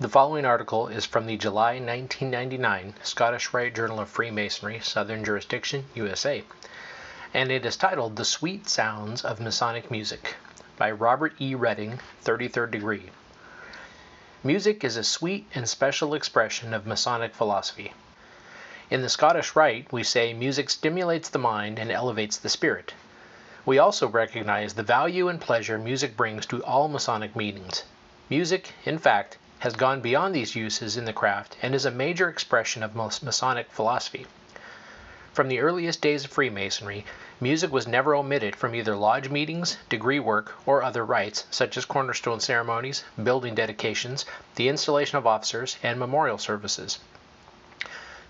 The following article is from the July 1999 Scottish Rite Journal of Freemasonry, Southern Jurisdiction, USA, and it is titled The Sweet Sounds of Masonic Music by Robert E. Redding, 33rd degree. Music is a sweet and special expression of Masonic philosophy. In the Scottish Rite, we say music stimulates the mind and elevates the spirit. We also recognize the value and pleasure music brings to all Masonic meetings. Music, in fact, has gone beyond these uses in the craft and is a major expression of Masonic philosophy. From the earliest days of Freemasonry, music was never omitted from either lodge meetings, degree work, or other rites, such as cornerstone ceremonies, building dedications, the installation of officers, and memorial services.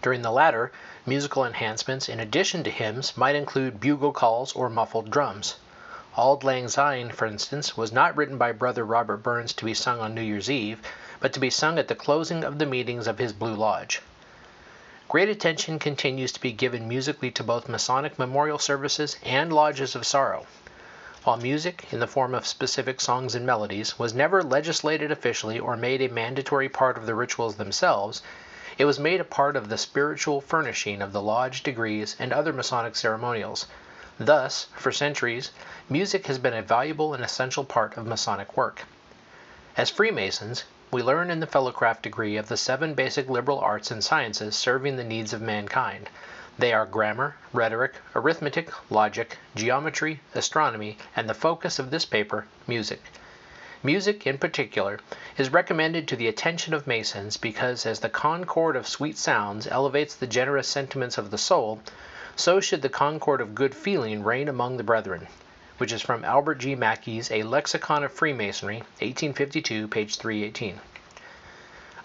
During the latter, musical enhancements in addition to hymns might include bugle calls or muffled drums. Auld Lang Syne, for instance, was not written by Brother Robert Burns to be sung on New Year's Eve, but to be sung at the closing of the meetings of his Blue Lodge. Great attention continues to be given musically to both Masonic memorial services and lodges of sorrow. While music, in the form of specific songs and melodies, was never legislated officially or made a mandatory part of the rituals themselves, it was made a part of the spiritual furnishing of the lodge degrees and other Masonic ceremonials. Thus, for centuries, music has been a valuable and essential part of Masonic work. As Freemasons, we learn in the Fellowcraft degree of the seven basic liberal arts and sciences serving the needs of mankind. They are grammar, rhetoric, arithmetic, logic, geometry, astronomy, and the focus of this paper, music. Music, in particular, is recommended to the attention of Masons because as the concord of sweet sounds elevates the generous sentiments of the soul, so should the concord of good feeling reign among the brethren which is from Albert G. Mackey's A Lexicon of Freemasonry, 1852, page 318.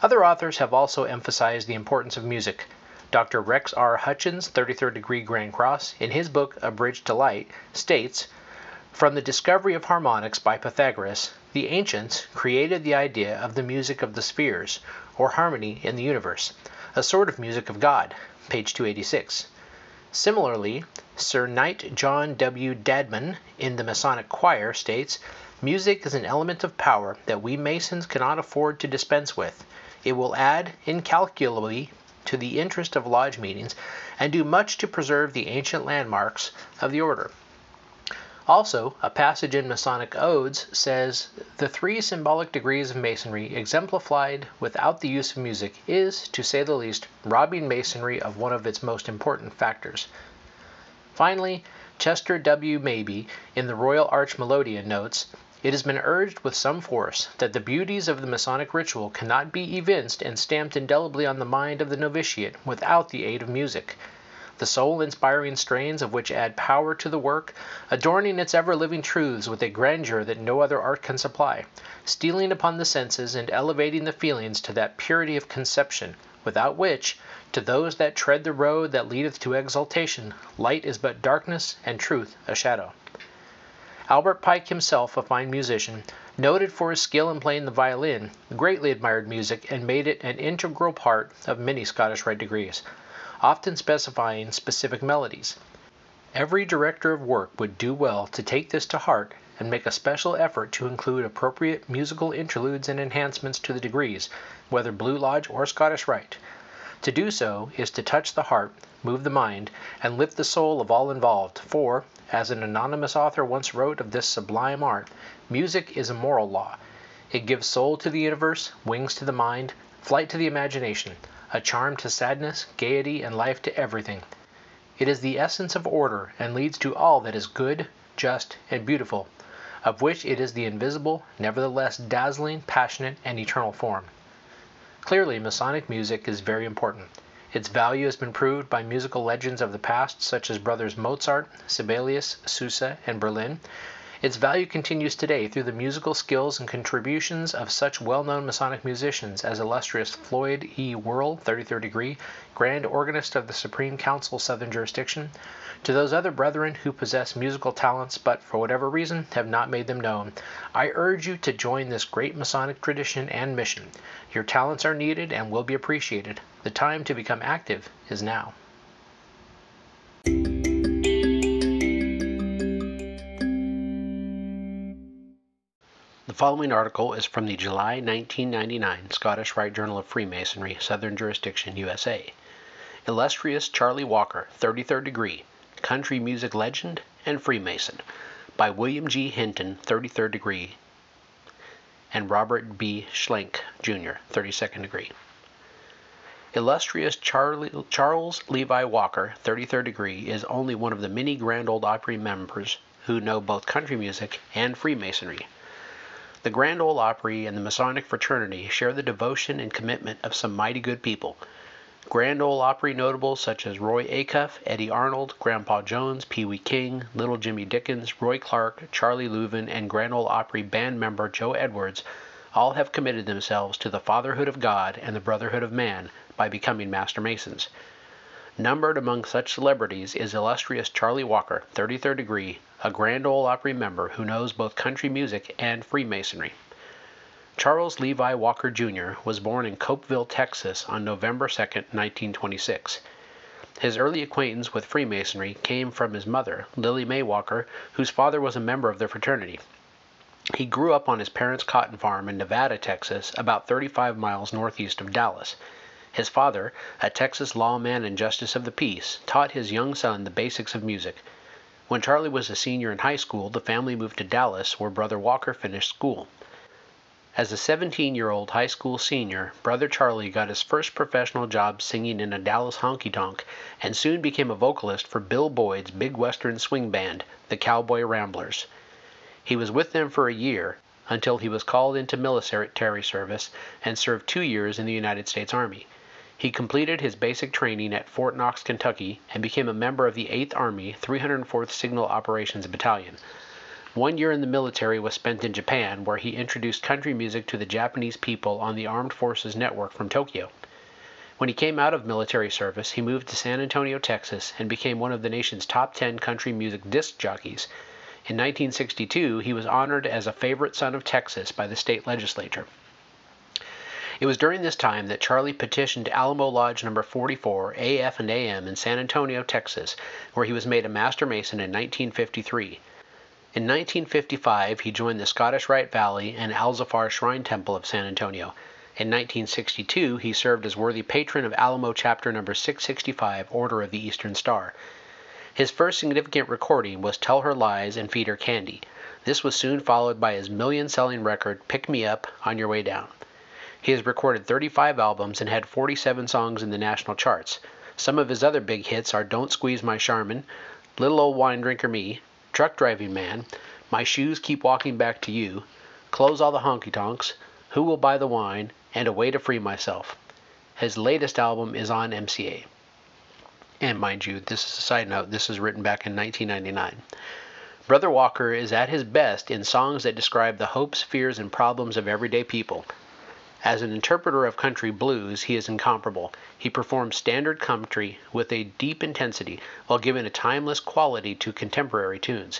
Other authors have also emphasized the importance of music. Dr. Rex R. Hutchens, 33rd degree Grand Cross, in his book A Bridge to Light, states From the discovery of harmonics by Pythagoras, the ancients created the idea of the music of the spheres, or harmony in the universe, a sort of music of God, page 286. Similarly, Sir Knight John W. Dadmun in the Masonic Choir states, Music is an element of power that we Masons cannot afford to dispense with. It will add incalculably to the interest of lodge meetings and do much to preserve the ancient landmarks of the order. Also, a passage in Masonic Odes says, The three symbolic degrees of Masonry exemplified without the use of music is, to say the least, robbing Masonry of one of its most important factors. Finally, Chester W. Mabie in the Royal Arch Melodeon notes, it has been urged with some force that the beauties of the Masonic ritual cannot be evinced and stamped indelibly on the mind of the novitiate without the aid of music the soul inspiring strains of which add power to the work, adorning its ever living truths with a grandeur that no other art can supply, stealing upon the senses and elevating the feelings to that purity of conception, without which, to those that tread the road that leadeth to exaltation, light is but darkness and truth a shadow. Albert Pike himself, a fine musician, noted for his skill in playing the violin, greatly admired music and made it an integral part of many Scottish Rite degrees often specifying specific melodies. Every director of work would do well to take this to heart and make a special effort to include appropriate musical interludes and enhancements to the degrees, whether Blue Lodge or Scottish Rite. To do so is to touch the heart, move the mind, and lift the soul of all involved, for, as an anonymous author once wrote of this sublime art, music is a moral law. It gives soul to the universe, wings to the mind, flight to the imagination, a charm to sadness, gaiety, and life to everything. It is the essence of order and leads to all that is good, just, and beautiful, of which it is the invisible, nevertheless dazzling, passionate, and eternal form. Clearly, Masonic music is very important. Its value has been proved by musical legends of the past, such as brothers Mozart, Sibelius, Sousa, and Berlin, Its value continues today through the musical skills and contributions of such well-known Masonic musicians as illustrious Floyd E. Worrell, 33rd degree, Grand Organist of the Supreme Council Southern Jurisdiction, to those other brethren who possess musical talents but for whatever reason have not made them known, I urge you to join this great Masonic tradition and mission. Your talents are needed and will be appreciated. The time to become active is now. The following article is from the July 1999 Scottish Rite Journal of Freemasonry, Southern Jurisdiction, USA. Illustrious Charlie Walker, 33rd degree, country music legend and Freemason, by William G. Hinton, 33rd degree, and Robert B. Schlenk, Jr., 32nd degree. Illustrious Charlie, Charles Levi Walker, 33rd degree, is only one of the many Grand Ole Opry members who know both country music and Freemasonry. The Grand Ole Opry and the Masonic fraternity share the devotion and commitment of some mighty good people. Grand Ole Opry notables such as Roy Acuff, Eddy Arnold, Grandpa Jones, Pee Wee King, Little Jimmy Dickens, Roy Clark, Charlie Louvin, and Grand Ole Opry band member Joe Edwards all have committed themselves to the fatherhood of God and the brotherhood of man by becoming Master Masons. Numbered among such celebrities is illustrious Charlie Walker, 33rd degree, a Grand Ole Opry member who knows both country music and Freemasonry. Charles Levi Walker, Jr. was born in Copeville, Texas on November 2, 1926. His early acquaintance with Freemasonry came from his mother, Lily May Walker, whose father was a member of the fraternity. He grew up on his parents' cotton farm in Nevada, Texas, about 35 miles northeast of Dallas. His father, a Texas lawman and justice of the peace, taught his young son the basics of music. When Charlie was a senior in high school, the family moved to Dallas, where Brother Walker finished school. As a 17 year old high school senior, Brother Charlie got his first professional job singing in a Dallas honky tonk and soon became a vocalist for Bill Boyd's big Western swing band, the Cowboy Ramblers. He was with them for a year until he was called into military service and served two years in the United States Army. He completed his basic training at Fort Knox, Kentucky, and became a member of the 8th Army 304th Signal Operations Battalion. One year in the military was spent in Japan, where he introduced country music to the Japanese people on the Armed Forces Network from Tokyo. When he came out of military service, he moved to San Antonio, Texas, and became one of the nation's top 10 country music disc jockeys. In 1962, he was honored as a favorite son of Texas by the state legislature. It was during this time that Charlie petitioned Alamo Lodge number 44, AF and AM in San Antonio, Texas, where he was made a Master Mason in 1953. In 1955, he joined the Scottish Rite Valley and Alzafar Shrine Temple of San Antonio. In 1962, he served as worthy patron of Alamo Chapter number 665, Order of the Eastern Star. His first significant recording was Tell Her Lies and Feed Her Candy. This was soon followed by his million selling record, Pick Me Up, On Your Way Down. He has recorded 35 albums and had 47 songs in the national charts. Some of his other big hits are Don't Squeeze My Charmin, Little Old Wine Drinker Me, Truck Driving Man, My Shoes Keep Walking Back to You, Close All the Honky Tonks, Who Will Buy the Wine, and A Way to Free Myself. His latest album is on MCA. And mind you, this is a side note, this is written back in 1999. Brother Walker is at his best in songs that describe the hopes, fears, and problems of everyday people. As an interpreter of country blues, he is incomparable. He performs standard country with a deep intensity while giving a timeless quality to contemporary tunes.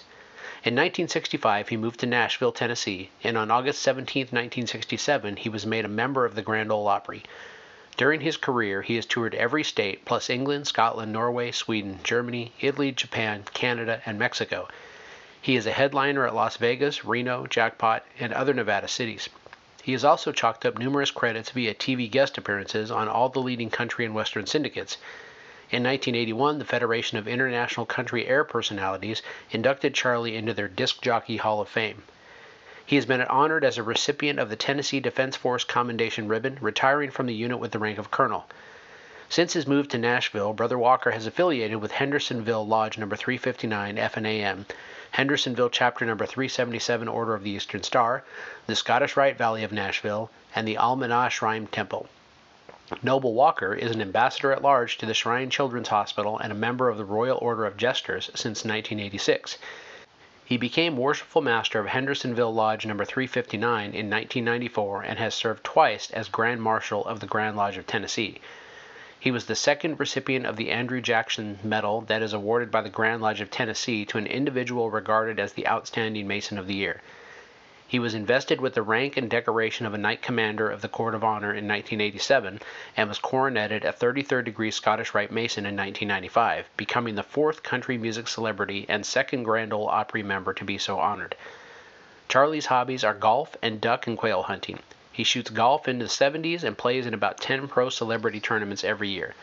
In 1965, he moved to Nashville, Tennessee, and on August 17, 1967, he was made a member of the Grand Ole Opry. During his career, he has toured every state, plus England, Scotland, Norway, Sweden, Germany, Italy, Japan, Canada, and Mexico. He is a headliner at Las Vegas, Reno, Jackpot, and other Nevada cities. He has also chalked up numerous credits via TV guest appearances on all the leading country and western syndicates. In 1981, the Federation of International Country Air Personalities inducted Charlie into their Disc Jockey Hall of Fame. He has been honored as a recipient of the Tennessee Defense Force Commendation Ribbon, retiring from the unit with the rank of colonel. Since his move to Nashville, Brother Walker has affiliated with Hendersonville Lodge number 359 FNAM Hendersonville Chapter Number 377 Order of the Eastern Star, the Scottish Rite Valley of Nashville, and the Al Menah Shrine Temple. Noble Walker is an ambassador at large to the Shrine Children's Hospital and a member of the Royal Order of Jesters since 1986. He became Worshipful Master of Hendersonville Lodge number 359 in 1994 and has served twice as Grand Marshal of the Grand Lodge of Tennessee. He was the second recipient of the Andrew Jackson Medal that is awarded by the Grand Lodge of Tennessee to an individual regarded as the outstanding Mason of the Year. He was invested with the rank and decoration of a Knight Commander of the Court of Honor in 1987 and was coroneted a 33rd degree Scottish Rite Mason in 1995, becoming the fourth country music celebrity and second Grand Ole Opry member to be so honored. Charlie's hobbies are golf and duck and quail hunting. He shoots golf into the 70s and plays in about 10 pro celebrity tournaments every year.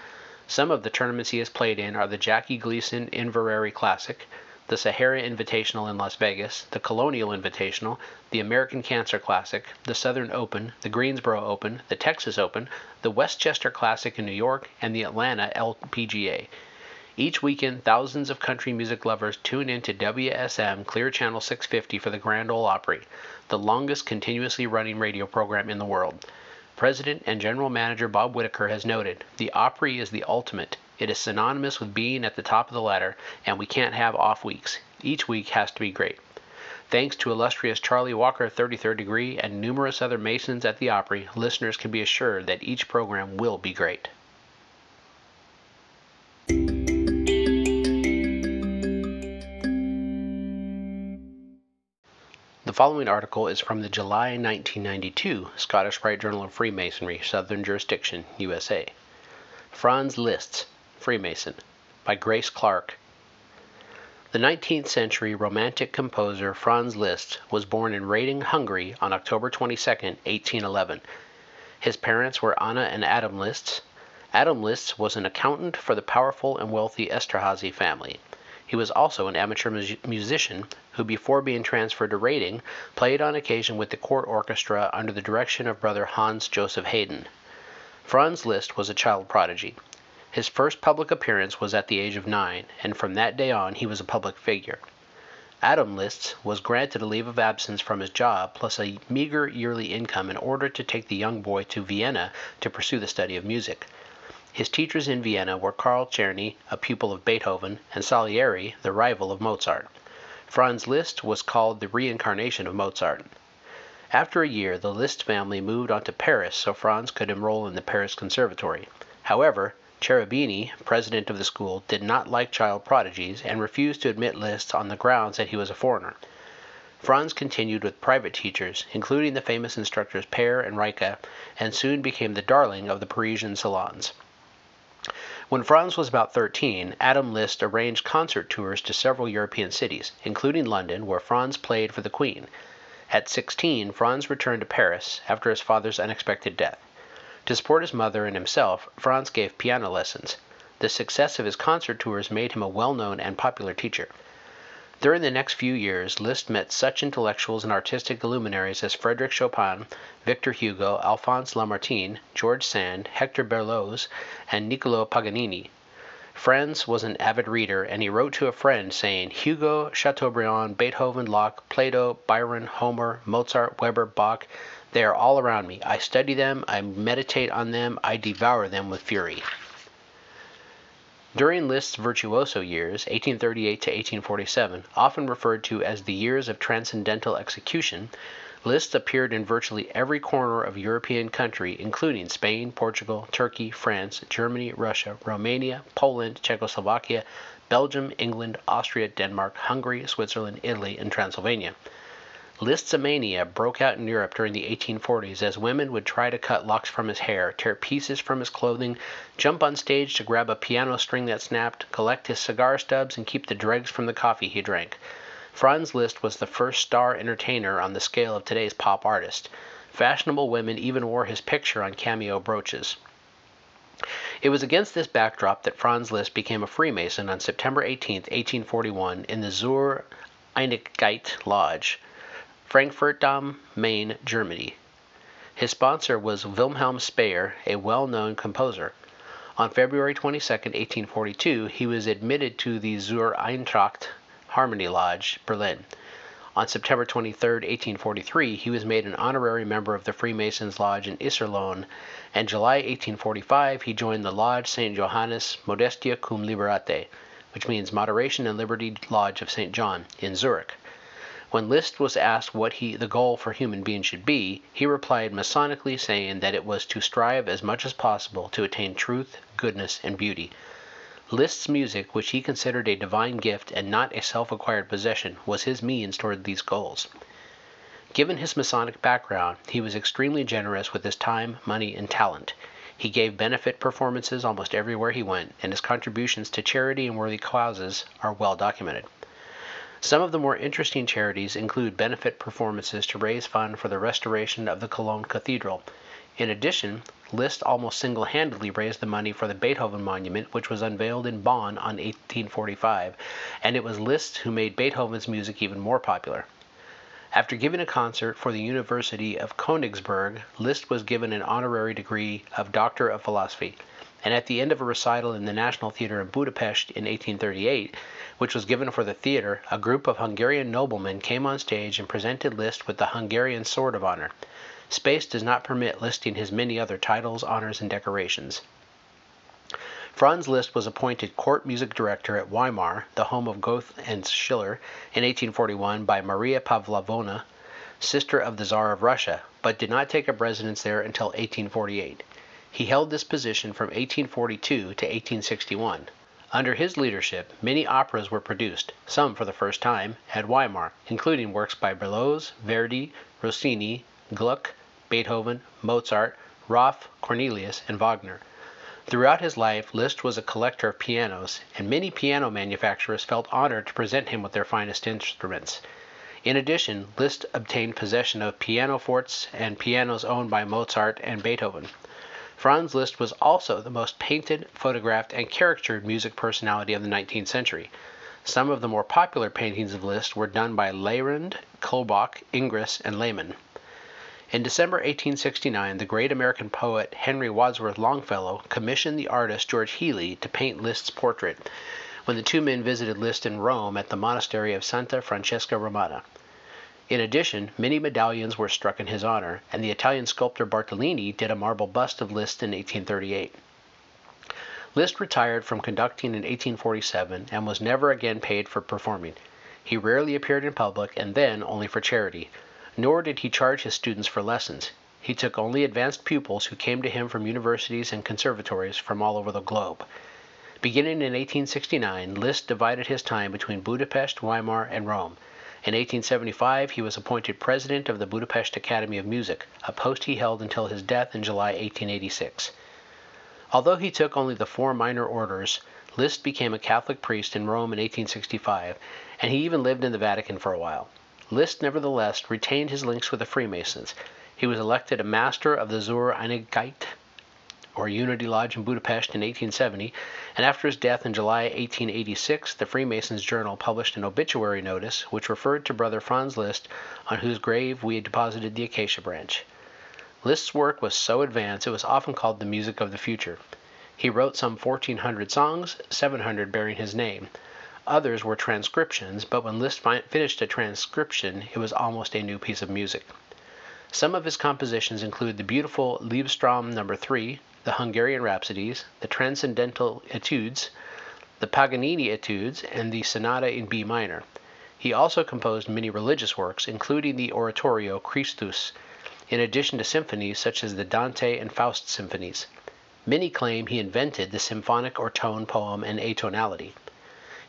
Some of the tournaments he has played in are the Jackie Gleason Inverrary Classic, the Sahara Invitational in Las Vegas, the Colonial Invitational, the American Cancer Classic, the Southern Open, the Greensboro Open, the Texas Open, the Westchester Classic in New York, and the Atlanta LPGA. Each weekend, thousands of country music lovers tune in to WSM Clear Channel 650 for the Grand Ole Opry, the longest continuously running radio program in the world. President and General Manager Bob Whitaker has noted the Opry is the ultimate. It is synonymous with being at the top of the ladder, and we can't have off weeks. Each week has to be great. Thanks to illustrious Charlie Walker, 33rd Degree, and numerous other Masons at the Opry, listeners can be assured that each program will be great. Following article is from the July 1992 Scottish Rite Journal of Freemasonry, Southern Jurisdiction, USA. Franz Liszt, Freemason, by Grace Clark. The 19th century Romantic composer Franz Liszt was born in Raiding, Hungary on October 22, 1811. His parents were Anna and Adam Liszt. Adam Liszt was an accountant for the powerful and wealthy Esterhazy family. He was also an amateur mu- musician who, before being transferred to Raiding, played on occasion with the court orchestra under the direction of brother Hans Joseph Haydn. Franz Liszt was a child prodigy. His first public appearance was at the age of nine, and from that day on he was a public figure. Adam Liszt was granted a leave of absence from his job plus a meager yearly income in order to take the young boy to Vienna to pursue the study of music. His teachers in Vienna were Karl Czerny, a pupil of Beethoven, and Salieri, the rival of Mozart. Franz Liszt was called the reincarnation of Mozart. After a year, the Liszt family moved on to Paris so Franz could enroll in the Paris Conservatory. However, Cherubini, president of the school, did not like child prodigies and refused to admit Liszt on the grounds that he was a foreigner. Franz continued with private teachers, including the famous instructors Paer and Reicha, and soon became the darling of the Parisian salons. When Franz was about 13, Adam Liszt arranged concert tours to several European cities, including London, where Franz played for the Queen. At 16, Franz returned to Paris after his father's unexpected death. To support his mother and himself, Franz gave piano lessons. The success of his concert tours made him a well known and popular teacher. During the next few years, Liszt met such intellectuals and artistic luminaries as Frederic Chopin, Victor Hugo, Alphonse Lamartine, George Sand, Hector Berlioz, and Niccolo Paganini. Franz was an avid reader, and he wrote to a friend saying, Hugo, Chateaubriand, Beethoven, Locke, Plato, Byron, Homer, Mozart, Weber, Bach, they are all around me. I study them, I meditate on them, I devour them with fury. During Liszt's virtuoso years, 1838 to 1847, often referred to as the years of transcendental execution, Liszt appeared in virtually every corner of European country, including Spain, Portugal, Turkey, France, Germany, Russia, Romania, Poland, Czechoslovakia, Belgium, England, Austria, Denmark, Hungary, Switzerland, Italy, and Transylvania. Lisztomania broke out in Europe during the 1840s as women would try to cut locks from his hair, tear pieces from his clothing, jump on stage to grab a piano string that snapped, collect his cigar stubs, and keep the dregs from the coffee he drank. Franz Liszt was the first star entertainer on the scale of today's pop artist. Fashionable women even wore his picture on cameo brooches. It was against this backdrop that Franz Liszt became a Freemason on September 18, 1841, in the Zur Einigkeit Lodge. Frankfurt am Main, Germany. His sponsor was Wilhelm Speyer, a well known composer. On February 22, 1842, he was admitted to the Zur Eintracht Harmony Lodge, Berlin. On September 23, 1843, he was made an honorary member of the Freemasons Lodge in Iserlohn, and July 1845 he joined the Lodge St. Johannes Modestia cum Libertate, which means Moderation and Liberty Lodge of St. John, in Zurich. When Liszt was asked what he, the goal for human beings should be, he replied Masonically saying that it was to strive as much as possible to attain truth, goodness, and beauty. Liszt's music, which he considered a divine gift and not a self acquired possession, was his means toward these goals. Given his Masonic background, he was extremely generous with his time, money, and talent. He gave benefit performances almost everywhere he went, and his contributions to charity and worthy causes are well documented. Some of the more interesting charities include benefit performances to raise funds for the restoration of the Cologne Cathedral. In addition, Liszt almost single handedly raised the money for the Beethoven Monument, which was unveiled in Bonn on 1845, and it was Liszt who made Beethoven's music even more popular. After giving a concert for the University of Königsberg, Liszt was given an honorary degree of Doctor of Philosophy, and at the end of a recital in the National Theatre in Budapest in 1838, which was given for the theater, a group of Hungarian noblemen came on stage and presented Liszt with the Hungarian Sword of Honor. Space does not permit listing his many other titles, honors, and decorations. Franz Liszt was appointed court music director at Weimar, the home of Goethe and Schiller, in 1841 by Maria Pavlovna, sister of the Czar of Russia, but did not take up residence there until 1848. He held this position from 1842 to 1861. Under his leadership, many operas were produced, some for the first time, at Weimar, including works by Berlioz, Verdi, Rossini, Gluck, Beethoven, Mozart, Raff, Cornelius, and Wagner. Throughout his life, Liszt was a collector of pianos, and many piano manufacturers felt honored to present him with their finest instruments. In addition, Liszt obtained possession of pianofortes and pianos owned by Mozart and Beethoven. Franz Liszt was also the most painted, photographed, and caricatured music personality of the 19th century. Some of the more popular paintings of Liszt were done by Leyrand, Kaulbach, Ingres, and Lehmann. In December 1869, the great American poet Henry Wadsworth Longfellow commissioned the artist George Healy to paint Liszt's portrait when the two men visited Liszt in Rome at the monastery of Santa Francesca Romana. In addition, many medallions were struck in his honor, and the Italian sculptor Bartolini did a marble bust of Liszt in 1838. Liszt retired from conducting in 1847 and was never again paid for performing. He rarely appeared in public and then only for charity. Nor did he charge his students for lessons. He took only advanced pupils who came to him from universities and conservatories from all over the globe. Beginning in 1869, Liszt divided his time between Budapest, Weimar, and Rome. In 1875, he was appointed president of the Budapest Academy of Music, a post he held until his death in July 1886. Although he took only the four minor orders, Liszt became a Catholic priest in Rome in 1865, and he even lived in the Vatican for a while. Liszt nevertheless retained his links with the Freemasons. He was elected a master of the Zur Einigkeit or Unity Lodge in Budapest in 1870, and after his death in July 1886, the Freemasons Journal published an obituary notice which referred to Brother Franz Liszt, on whose grave we had deposited the acacia branch. Liszt's work was so advanced it was often called the music of the future. He wrote some 1,400 songs, 700 bearing his name. Others were transcriptions, but when Liszt finished a transcription, it was almost a new piece of music. Some of his compositions include the beautiful Liebestraum No. 3, the Hungarian Rhapsodies, the Transcendental Etudes, the Paganini Etudes, and the Sonata in B minor. He also composed many religious works, including the oratorio Christus, in addition to symphonies such as the Dante and Faust symphonies. Many claim he invented the symphonic or tone poem and atonality.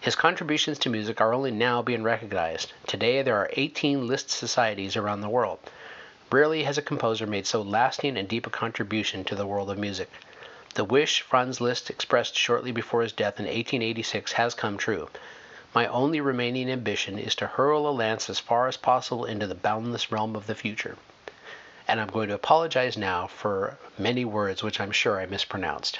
His contributions to music are only now being recognized. Today there are 18 Liszt societies around the world. Rarely has a composer made so lasting and deep a contribution to the world of music. The wish Franz Liszt expressed shortly before his death in 1886 has come true. My only remaining ambition is to hurl a lance as far as possible into the boundless realm of the future. And I'm going to apologize now for many words which I'm sure I mispronounced.